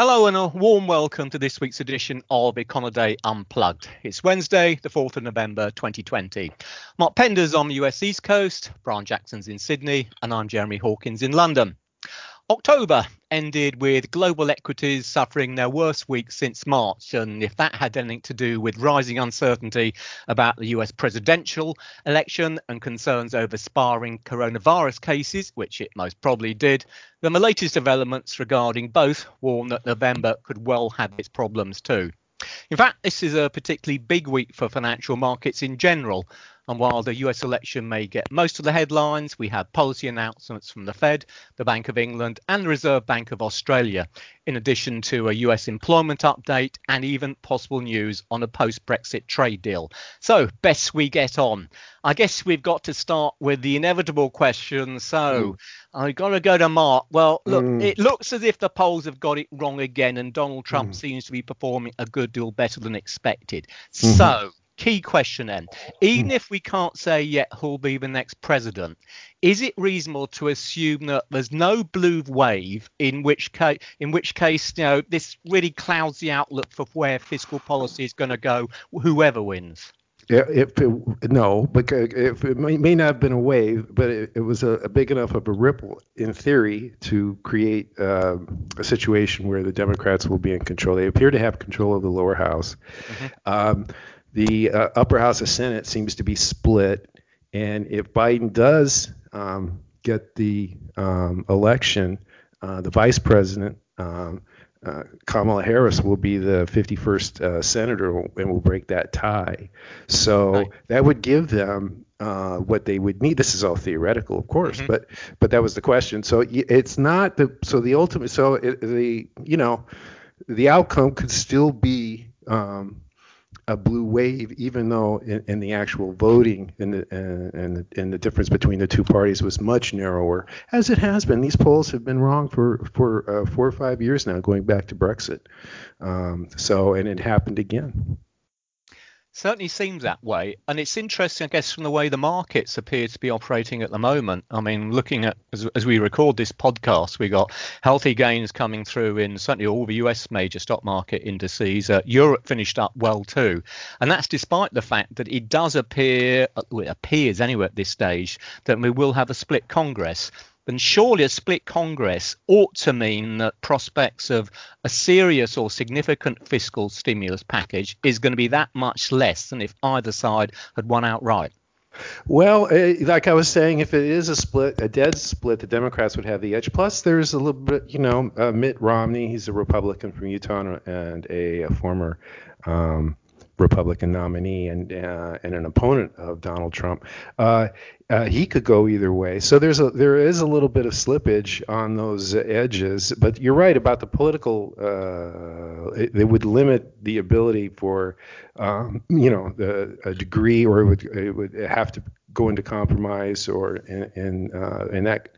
Hello and a warm welcome to this week's edition of Econoday Unplugged. It's Wednesday, the 4th of November 2020. Mark Pender's on the US East Coast, Brian Jackson's in Sydney, and I'm Jeremy Hawkins in London. October ended with global equities suffering their worst week since March. And if that had anything to do with rising uncertainty about the US presidential election and concerns over sparring coronavirus cases, which it most probably did, then the latest developments regarding both warn that November could well have its problems too. In fact, this is a particularly big week for financial markets in general, and while the US election may get most of the headlines, we have policy announcements from the Fed, the Bank of England, and the Reserve Bank of Australia, in addition to a US employment update and even possible news on a post Brexit trade deal. So, best we get on. I guess we've got to start with the inevitable question. So, mm. I've got to go to Mark. Well, look, mm. it looks as if the polls have got it wrong again, and Donald Trump mm. seems to be performing a good deal better than expected. Mm-hmm. So, key question then even hmm. if we can't say yet who'll be the next president is it reasonable to assume that there's no blue wave in which case in which case you know this really clouds the outlook for where fiscal policy is going to go whoever wins if it, no, because if it may, may, not have been a wave, but it, it was a, a, big enough of a ripple in theory to create uh, a situation where the Democrats will be in control. They appear to have control of the lower house. Mm-hmm. Um, the uh, upper house of Senate seems to be split, and if Biden does um, get the um, election, uh, the vice president, um, uh, Kamala Harris, will be the 51st uh, senator and will break that tie. So right. that would give them uh, what they would need. This is all theoretical, of course, mm-hmm. but but that was the question. So it's not the so the ultimate so it, the you know the outcome could still be um, a blue wave, even though in, in the actual voting and the, and, and the difference between the two parties was much narrower, as it has been. These polls have been wrong for for uh, four or five years now, going back to Brexit. Um, so, and it happened again. Certainly seems that way. And it's interesting, I guess, from the way the markets appear to be operating at the moment. I mean, looking at, as, as, we record this podcast, we've got healthy gains coming through in certainly all the US major stock market indices. Uh, Europe finished up well too. And that's despite the fact that it does appear, well, it appears anyway at this stage, that we will have a split Congress then surely a split Congress ought to mean that prospects of a serious or significant fiscal stimulus package is going to be that much less than if either side had won outright. Well, uh, like I was saying, if it is a split, a dead split, the Democrats would have the edge. Plus, there's a little bit, you know, uh, Mitt Romney, he's a Republican from Utah and a, a former um, Republican nominee and uh, and an opponent of Donald Trump. Uh, uh, he could go either way. So there's a there is a little bit of slippage on those edges, but you're right about the political. Uh, it, would limit the ability for um, you know the, a degree, or it would it would have to go into compromise or in in, uh, in that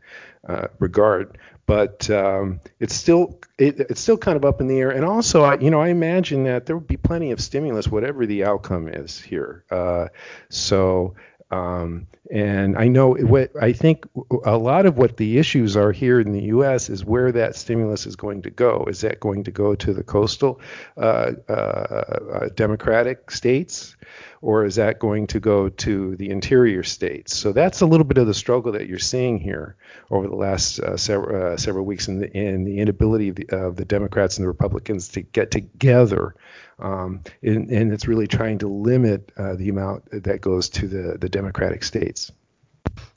uh, regard. But um, it's still it, it's still kind of up in the air. And also, I, you know, I imagine that there will be plenty of stimulus, whatever the outcome is here. Uh, so um, and I know what I think a lot of what the issues are here in the U.S. is where that stimulus is going to go. Is that going to go to the coastal uh, uh, uh, Democratic states, or is that going to go to the interior states? So that's a little bit of the struggle that you're seeing here over the last uh, several uh, several weeks, in the, in the inability of the, of the Democrats and the Republicans to get together um, and, and, it's really trying to limit uh, the amount that goes to the, the Democratic states.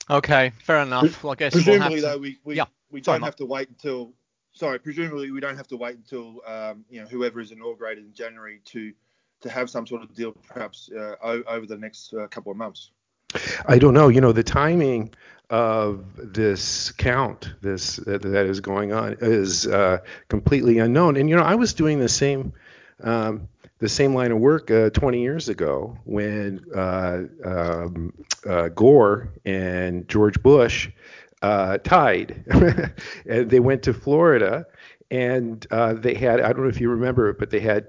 Okay, fair enough. Well, I guess presumably we'll to, though we we, yeah. we don't have to wait until sorry presumably we don't have to wait until um, you know whoever is inaugurated in January to to have some sort of deal perhaps uh, over the next uh, couple of months. I don't know. You know the timing of this count this that is going on is uh, completely unknown. And you know I was doing the same um, the same line of work uh, 20 years ago when uh, um, uh, Gore and George Bush uh, tied, and they went to Florida, and uh, they had I don't know if you remember it, but they had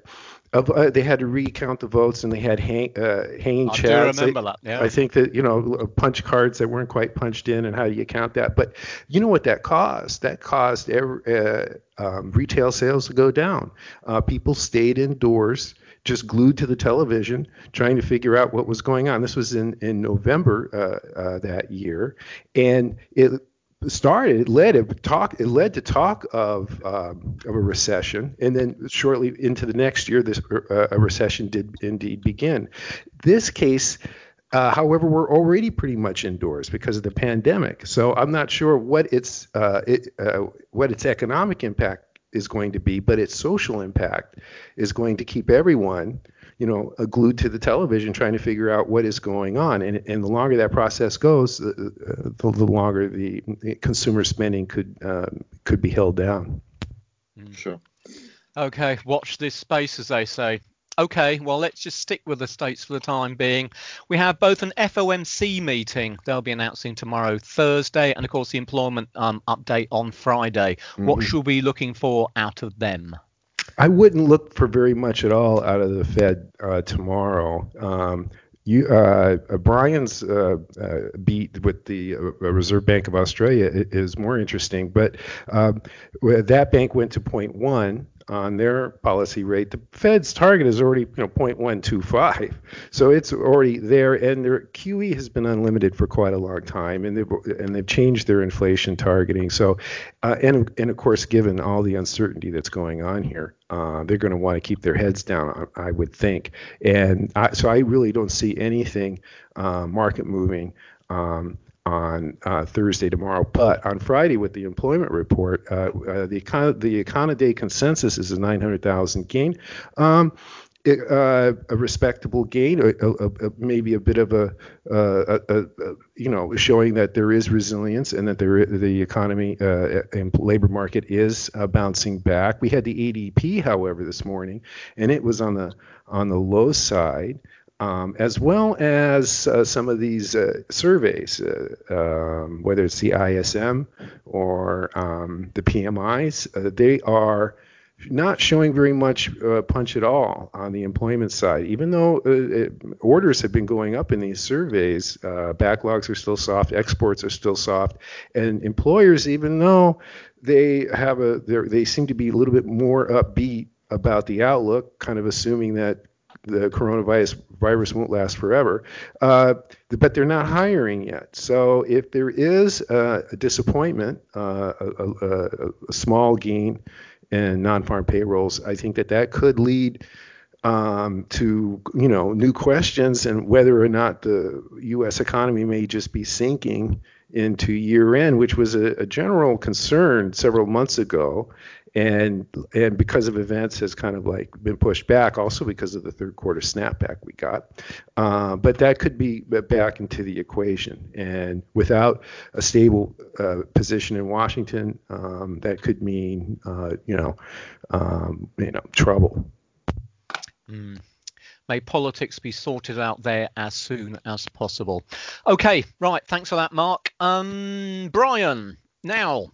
uh, they had to recount the votes and they had hang, uh, hanging I chads. I remember that. Yeah. I think that you know punch cards that weren't quite punched in and how do you count that? But you know what that caused? That caused uh, um, retail sales to go down. Uh, people stayed indoors just glued to the television trying to figure out what was going on. This was in in November uh, uh, that year, and it started it led it talk it led to talk of um, of a recession and then shortly into the next year this uh, a recession did indeed begin this case uh, however, we're already pretty much indoors because of the pandemic. So I'm not sure what its uh, it, uh, what its economic impact is going to be, but its social impact is going to keep everyone, you know, glued to the television trying to figure out what is going on. And, and the longer that process goes, the, the, the longer the, the, consumer spending could um, could be held down. Mm. Sure. Okay, watch this space, as they say. Okay, well, let's just stick with the states for the time being. We have both an FOMC meeting they'll be announcing tomorrow, Thursday, and of course the employment um, update on Friday. Mm-hmm. What should we be looking for out of them? I wouldn't look for very much at all out of the Fed uh, tomorrow. Um, you, uh, Brian's uh, uh, beat with the uh, Reserve Bank of Australia is more interesting, but um, that bank went to 0.1 on their policy rate. The Fed's target is already you know 0.125, so it's already there, and their QE has been unlimited for quite a long time, and they've and they've changed their inflation targeting. So, uh, and and of course, given all the uncertainty that's going on here, uh, they're going to want to keep their heads down, I would think, and I, so I really don't see anything uh, market moving. Um, on uh, Thursday tomorrow. But on Friday, with the employment report, uh, uh, the econ- the Econoday consensus is a 900,000 gain. Um, it, uh, a respectable gain, maybe a bit of a, you know, showing that there is resilience and that there, the economy uh, and labor market is uh, bouncing back. We had the ADP, however, this morning, and it was on the on the low side um, as well as uh, some of these uh, surveys, uh, um, whether it's the ISM or um, the PMIs, uh, they are not showing very much uh, punch at all on the employment side. Even though uh, it, orders have been going up in these surveys, backlogs are still soft, exports are still soft, and employers, even though they have a, they seem to be a little bit more upbeat about the outlook, kind of assuming that the coronavirus virus won't last forever. Uh, but they're not hiring yet. So if there is a, a disappointment, uh, a, a, a, small gain in non-farm payrolls, I think that that could lead um, to you know new questions and whether or not the U.S. economy may just be sinking into year end, which was a, a, general concern several months ago and and because of events has kind of like been pushed back also because of the third quarter snapback we got uh, but that could be back into the equation and without a stable uh, position in Washington um, that could mean uh, you know um, you know trouble mm. May politics be sorted out there as soon as possible. Okay, right. Thanks for that, Mark. Um, Brian, now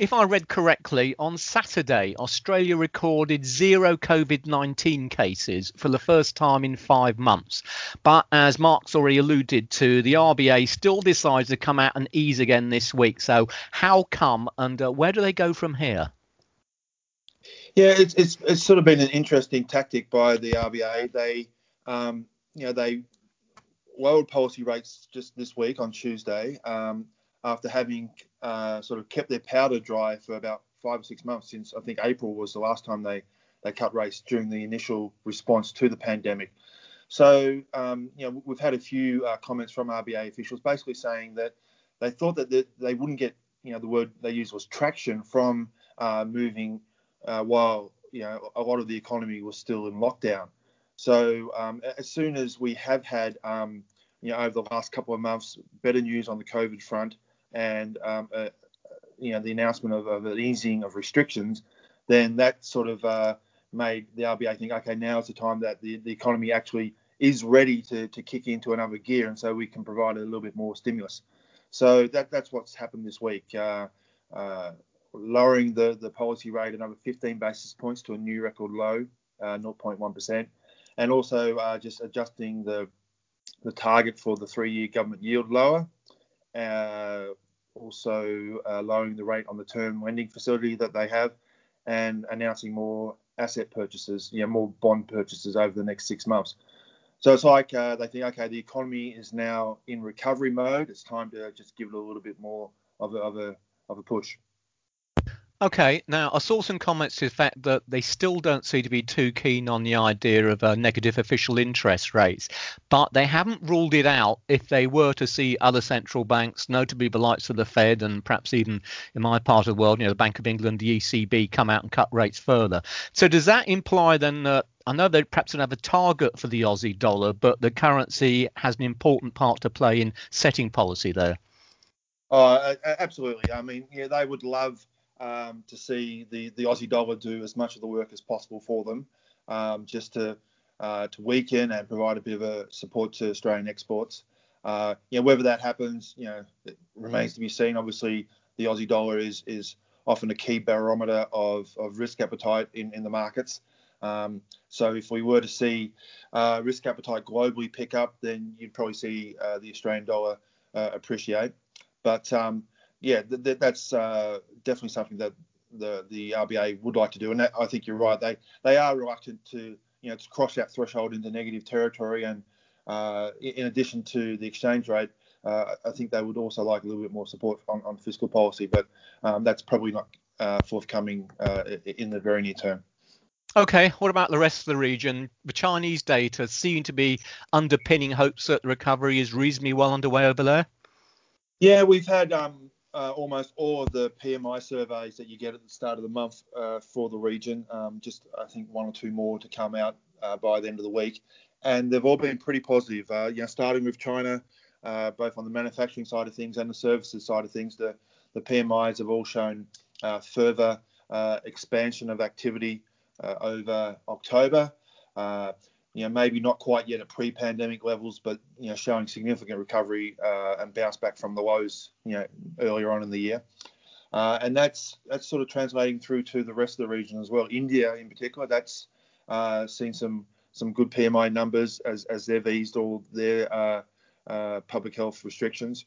if I read correctly, on Saturday, Australia recorded zero COVID 19 cases for the first time in five months. But as Mark's already alluded to, the RBA still decides to come out and ease again this week. So, how come and uh, where do they go from here? Yeah, it's, it's, it's sort of been an interesting tactic by the RBA. They, um, you know, they lowered policy rates just this week on Tuesday um, after having uh, sort of kept their powder dry for about five or six months since I think April was the last time they, they cut rates during the initial response to the pandemic. So, um, you know, we've had a few uh, comments from RBA officials basically saying that they thought that they, they wouldn't get, you know, the word they used was traction from uh, moving uh, while, you know, a lot of the economy was still in lockdown. So, um, as soon as we have had, um, you know, over the last couple of months, better news on the COVID front, and um, uh, you know the announcement of, of, an easing of restrictions, then that sort of uh, made the RBA think, okay, now is the time that the, the economy actually is ready to, to kick into another gear, and so we can provide a little bit more stimulus. So that that's what's happened this week. Uh, uh, lowering the, the policy rate another 15 basis points to a new record low uh, 0.1%, and also uh, just adjusting the the target for the three-year government yield lower. Uh, also uh, lowering the rate on the term lending facility that they have, and announcing more asset purchases, you know, more bond purchases over the next six months. So it's like uh, they think, okay, the economy is now in recovery mode. It's time to just give it a little bit more of a, of a, of a push. Okay, now I saw some comments to the fact that they still don't seem to be too keen on the idea of uh, negative official interest rates, but they haven't ruled it out if they were to see other central banks, notably the likes of the Fed and perhaps even in my part of the world, you know, the Bank of England, the ECB, come out and cut rates further. So does that imply then that I know they perhaps don't have a target for the Aussie dollar, but the currency has an important part to play in setting policy there? Oh, absolutely. I mean, yeah, they would love um, to see the, the Aussie dollar do as much of the work as possible for them, um, just to uh, to weaken and provide a bit of a support to Australian exports. Uh, you know, whether that happens, you know, it remains to be seen. Obviously, the Aussie dollar is is often a key barometer of, of risk appetite in, in the markets. Um, so if we were to see uh, risk appetite globally pick up, then you'd probably see uh, the Australian dollar uh, appreciate. But um, yeah, th- th- that's uh, definitely something that the the RBA would like to do, and that, I think you're right. They they are reluctant to you know to cross that threshold into negative territory, and uh, in addition to the exchange rate, uh, I think they would also like a little bit more support on, on fiscal policy, but um, that's probably not uh, forthcoming uh, in the very near term. Okay, what about the rest of the region? The Chinese data seem to be underpinning hopes that the recovery is reasonably well underway over there. Yeah, we've had um, uh, almost all of the PMI surveys that you get at the start of the month uh, for the region. Um, just I think one or two more to come out uh, by the end of the week, and they've all been pretty positive. Uh, you know, starting with China, uh, both on the manufacturing side of things and the services side of things, the the PMIs have all shown uh, further expansion of activity over October you know, maybe not quite yet at pre-pandemic levels, but you know, showing significant recovery uh, and bounce back from the lows, you know, earlier on in the year. Uh, and that's that's sort of translating through to the rest of the region as well. India, in particular, that's uh, seen some some good PMI numbers as as they've eased all their uh, uh, public health restrictions,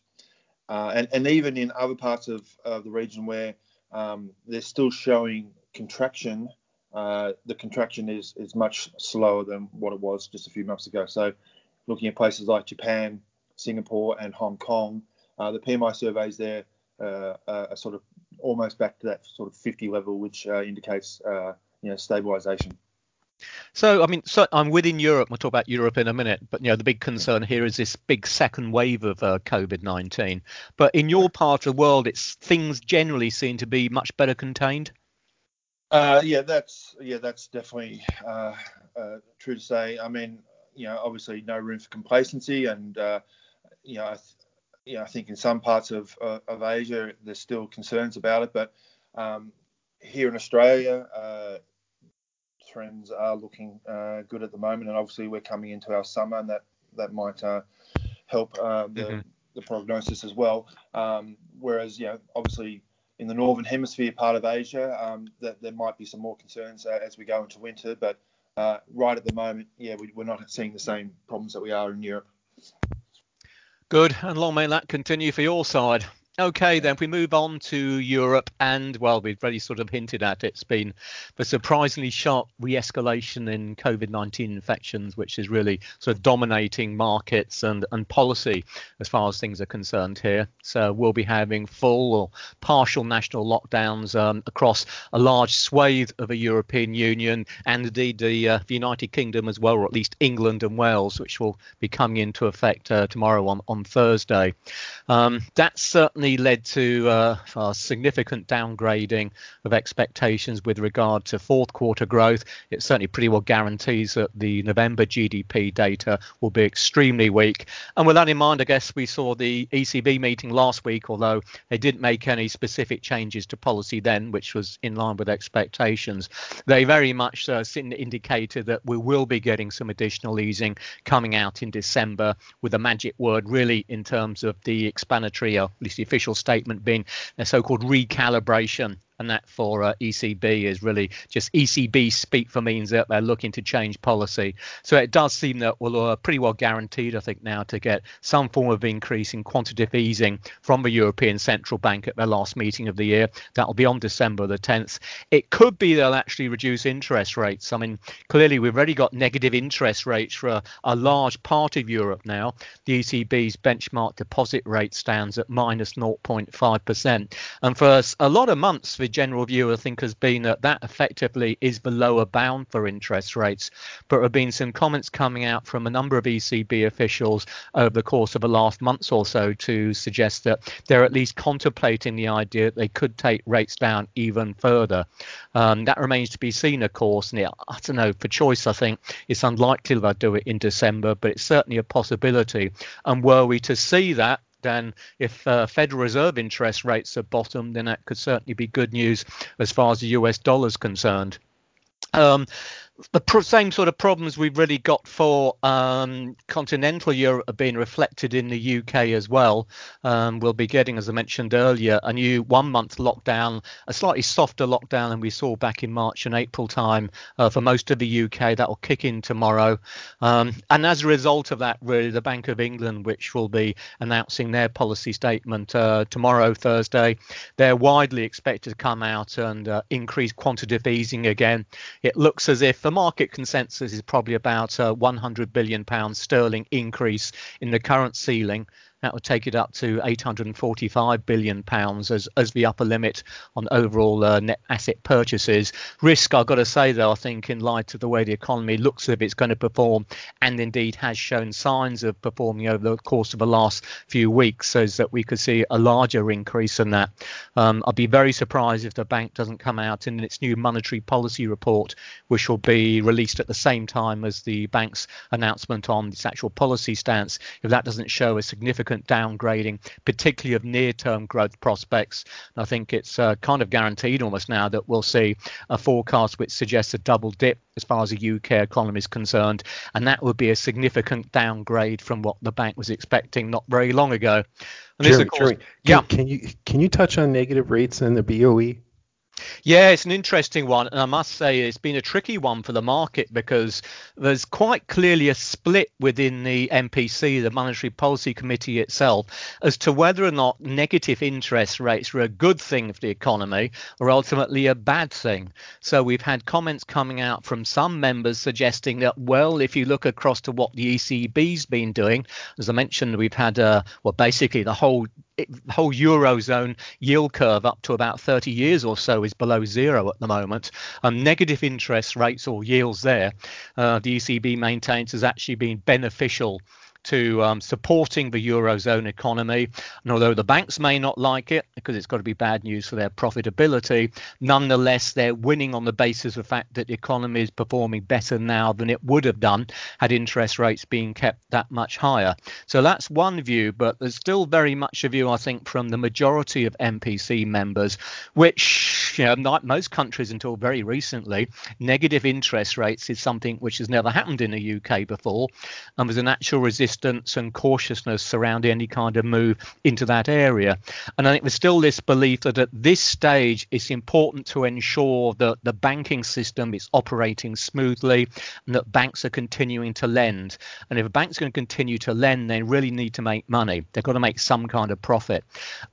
uh, and and even in other parts of, of the region where um, they're still showing contraction uh, the contraction is is much slower than what it was just a few months ago. So, looking at places like Japan, Singapore, and Hong Kong, uh, the PMI surveys there uh, are sort of almost back to that sort of 50 level, which uh, indicates uh, you know stabilization. So, I mean, so I'm within Europe. We'll talk about Europe in a minute, but you know, the big concern here is this big second wave of uh, COVID-19. But in your part of the world, it's things generally seem to be much better contained. Uh, yeah, that's yeah, that's definitely uh, uh, true to say. I mean, you know, obviously no room for complacency, and uh, you know, I th- you know, I think in some parts of uh, of Asia there's still concerns about it, but um, here in Australia, uh, trends are looking good at the moment, and obviously we're coming into our summer, and that that might help the mm-hmm. the prognosis as well. Um, whereas, you know, obviously in the northern hemisphere part of Asia, um, that there might be some more concerns uh, as we go into winter. But uh, right at the moment, yeah, we, are not seeing the same problems that we are in Europe. Good, and long may that continue for your side. Okay, then if we move on to Europe, and well, we've already sort of hinted at it, it's been the surprisingly sharp re-escalation in COVID-19 infections, which is really sort of dominating markets and, and policy as far as things are concerned here. So we'll be having full or partial national lockdowns um, across a large swathe of the European Union and indeed the, uh, the, United Kingdom as well, or at least England and Wales, which will be coming into effect uh, tomorrow on, on Thursday. Um, that's certainly certainly led to uh, a significant downgrading of expectations with regard to fourth quarter growth. It certainly pretty well guarantees that the November GDP data will be extremely weak. And with that in mind, I guess we saw the ECB meeting last week, although they didn't make any specific changes to policy then, which was in line with expectations. They very much uh, indicated that we will be getting some additional easing coming out in December, with a magic word really in terms of the explanatory, or at least the official statement being a so-called recalibration and that for uh, ECB is really just ECB speak for means that they're looking to change policy. So it does seem that we're uh, pretty well guaranteed, I think, now to get some form of increase in quantitative easing from the European Central Bank at their last meeting of the year. That will be on December the 10th. It could be they'll actually reduce interest rates. I mean, clearly we've already got negative interest rates for a, a large part of Europe now. The ECB's benchmark deposit rate stands at minus 0.5%. And for a lot of months, the general view, I think, has been that that effectively is the lower bound for interest rates. But there have been some comments coming out from a number of ECB officials over the course of the last months or so to suggest that they're at least contemplating the idea that they could take rates down even further. Um, that remains to be seen, of course. And it, I don't know, for choice, I think it's unlikely they'll do it in December, but it's certainly a possibility. And were we to see that, then if uh, Federal Reserve interest rates are bottom, then that could certainly be good news as far as the US dollar is concerned. Um, the same sort of problems we've really got for um, continental Europe are being reflected in the UK as well. Um, we'll be getting, as I mentioned earlier, a new one month lockdown, a slightly softer lockdown than we saw back in March and April time uh, for most of the UK. That will kick in tomorrow. Um, and as a result of that, really, the Bank of England, which will be announcing their policy statement uh, tomorrow, Thursday, they're widely expected to come out and uh, increase quantitative easing again. It looks as if market consensus is probably about a 100 billion pounds sterling increase in the current ceiling that would take it up to 845 billion pounds as as the upper limit on overall uh, net asset purchases. Risk, I've got to say though, I think in light of the way the economy looks if it's going to perform, and indeed has shown signs of performing over the course of the last few weeks, so that we could see a larger increase than that. Um, I'd be very surprised if the bank doesn't come out in its new monetary policy report, which will be released at the same time as the bank's announcement on its actual policy stance, if that doesn't show a significant significant downgrading, particularly of near-term growth prospects. And I think it's uh, kind of guaranteed almost now that we'll see a forecast which suggests a double dip as far as the UK economy is concerned, and that would be a significant downgrade from what the bank was expecting not very long ago. And Jeremy, course, Jeremy, yeah. Can, can you can you touch on negative rates and the BOE? Yeah, it's an interesting one, and I must say it's been a tricky one for the market because there's quite clearly a split within the MPC, the Monetary Policy Committee itself, as to whether or not negative interest rates are a good thing for the economy or ultimately a bad thing. So we've had comments coming out from some members suggesting that, well, if you look across to what the ECB's been doing, as I mentioned, we've had uh, well, basically the whole the whole eurozone yield curve up to about 30 years or so is below zero at the moment. Um, negative interest rates or yields there, uh, the ECB maintains has actually been beneficial to um, supporting the eurozone economy. And although the banks may not like it because it's got to be bad news for their profitability, nonetheless they're winning on the basis of the fact that the economy is performing better now than it would have done had interest rates been kept that much higher. So that's one view, but there's still very much a view, I think, from the majority of MPC members, which, you know, like most countries until very recently, negative interest rates is something which has never happened in the UK before, and there's a natural resistance resistance and cautiousness surrounding any kind of move into that area. And I think there's still this belief that at this stage it's important to ensure that the banking system is operating smoothly and that banks are continuing to lend. And if a bank's going to continue to lend, they really need to make money. They've got to make some kind of profit.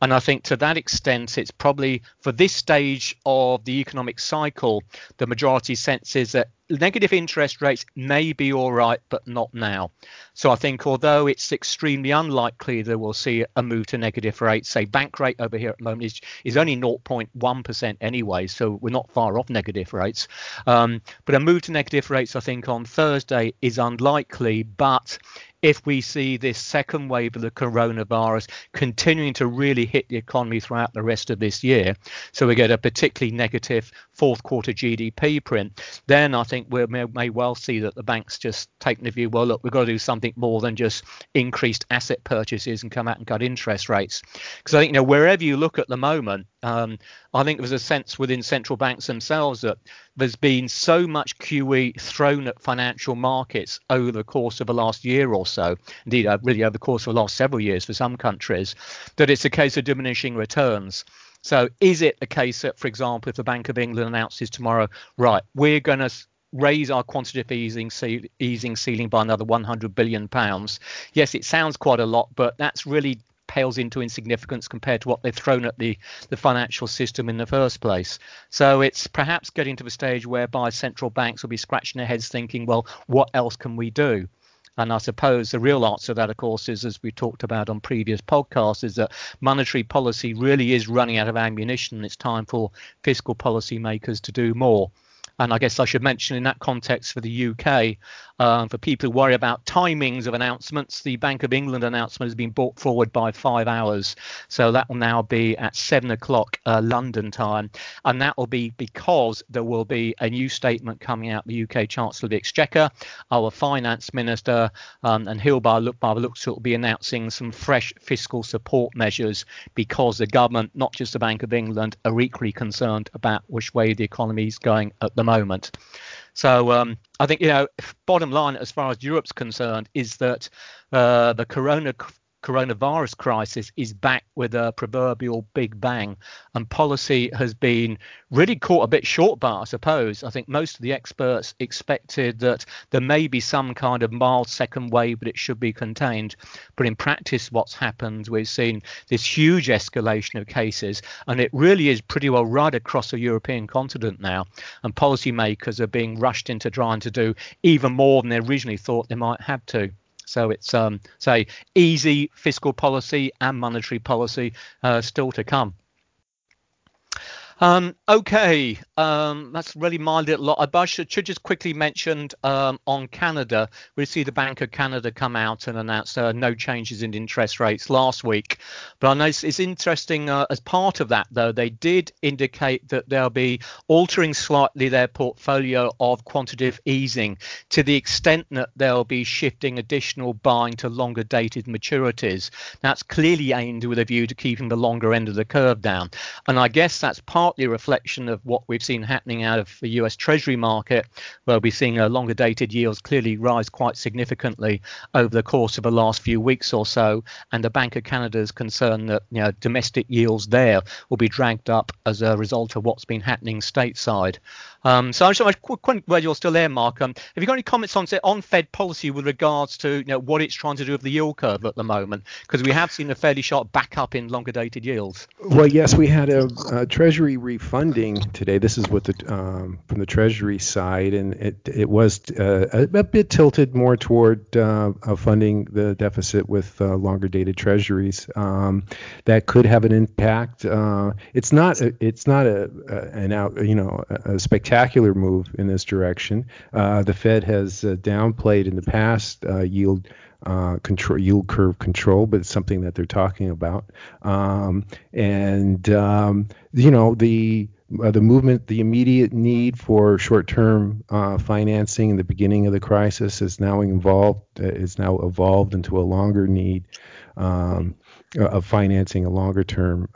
And I think to that extent, it's probably for this stage of the economic cycle, the majority senses that negative interest rates may be all right, but not now. So I think although it's extremely unlikely that we'll see a move to negative rates, say bank rate over here at the moment is, is only 0.1% anyway, so we're not far off negative rates. Um, but a move to negative rates, I think, on Thursday is unlikely, but if we see this second wave of the coronavirus continuing to really hit the economy throughout the rest of this year, so we get a particularly negative fourth quarter GDP print, then I think we may, may well see that the banks just take the view, well, look, we've got to do something more than just increased asset purchases and come out and cut interest rates. Because I think, you know, wherever you look at the moment, um, I think there's a sense within central banks themselves that there's been so much QE thrown at financial markets over the course of the last year or so, indeed, uh, really over the course of the last several years for some countries, that it's a case of diminishing returns. So is it a case that, for example, if the Bank of England announces tomorrow, right, we're going to raise our quantitative easing easing ceiling by another 100 billion pounds. Yes, it sounds quite a lot, but that's really pales into insignificance compared to what they've thrown at the, the financial system in the first place. So it's perhaps getting to the stage whereby central banks will be scratching their heads thinking, well, what else can we do? And I suppose the real answer to that, of course, is as we talked about on previous podcasts, is that monetary policy really is running out of ammunition. It's time for fiscal policy makers to do more. And I guess I should mention in that context for the UK, uh, for people who worry about timings of announcements, the Bank of England announcement has been brought forward by five hours. So that will now be at seven o'clock uh, London time. And that will be because there will be a new statement coming out, the UK Chancellor of the Exchequer, our finance minister, um, and he'll, by, look, by the looks, will be announcing some fresh fiscal support measures because the government, not just the Bank of England, are equally concerned about which way the economy is going at the moment. So um, I think you know, bottom line as far as Europe's concerned is that uh, the corona coronavirus crisis is back with a proverbial big bang, and policy has been really caught a bit short by, I suppose. I think most of the experts expected that there may be some kind of mild second wave, but it should be contained. But in practice, what's happened, we've seen this huge escalation of cases, and it really is pretty well right across the European continent now. And policymakers are being rushed into trying to do even more than they originally thought they might have to. So it's um, say easy fiscal policy and monetary policy uh, still to come. Um, okay, um, that's really minded a lot. I should, just quickly mention um, on Canada, we see the Bank of Canada come out and announce uh, no changes in interest rates last week. But I know it's, it's interesting uh, as part of that, though, they did indicate that they'll be altering slightly their portfolio of quantitative easing to the extent that they'll be shifting additional buying to longer dated maturities. That's clearly aimed with a view to keeping the longer end of the curve down. And I guess that's partly a reflection of what we've seen happening out of the US Treasury market, where we're seeing longer dated yields clearly rise quite significantly over the course of the last few weeks or so. And the Bank of Canada's is concerned that you know, domestic yields there will be dragged up as a result of what's been happening stateside. Um, so I'm quite glad you're still there, Mark. Um, have you got any comments on on Fed policy with regards to you know, what it's trying to do with the yield curve at the moment? Because we have seen a fairly sharp back up in longer dated yields. Well, yes, we had a, a Treasury refunding today. This is what the um, from the Treasury side, and it it was uh, a, a, bit tilted more toward uh, funding the deficit with uh, longer dated Treasuries. Um, that could have an impact. Uh, it's not a, it's not a, an out you know a spectacular spectacular move in this direction. Uh, the Fed has uh, downplayed in the past uh, yield uh, control, yield curve control, but it's something that they're talking about. Um, and um, you know the uh, the movement, the immediate need for short-term uh, financing in the beginning of the crisis is now involved is now evolved into a longer need um, of financing a longer-term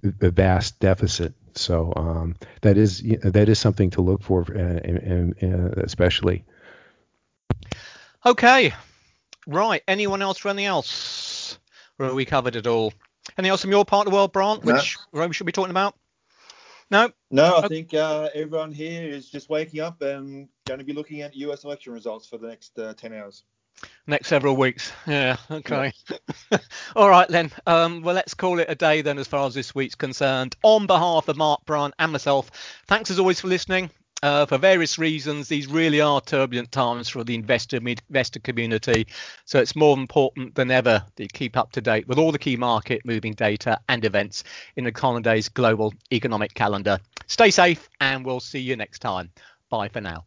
vast deficit. So um, that is that is something to look for, and, and, and especially. Okay, right. Anyone else for anything else? Or we covered it all? Anything else from your part of the world, Brian, which no. we should be talking about? No. No, I okay. think uh, everyone here is just waking up and going to be looking at U.S. election results for the next uh, 10 hours. Next several weeks. Yeah. Okay. Yeah. All right then. Um, well, let's call it a day then, as far as this week's concerned. On behalf of Mark Brian and myself, thanks as always for listening. Uh, for various reasons, these really are turbulent times for the investor investor community. So it's more important than ever that you keep up to date with all the key market moving data and events in the Econoday's global economic calendar. Stay safe, and we'll see you next time. Bye for now.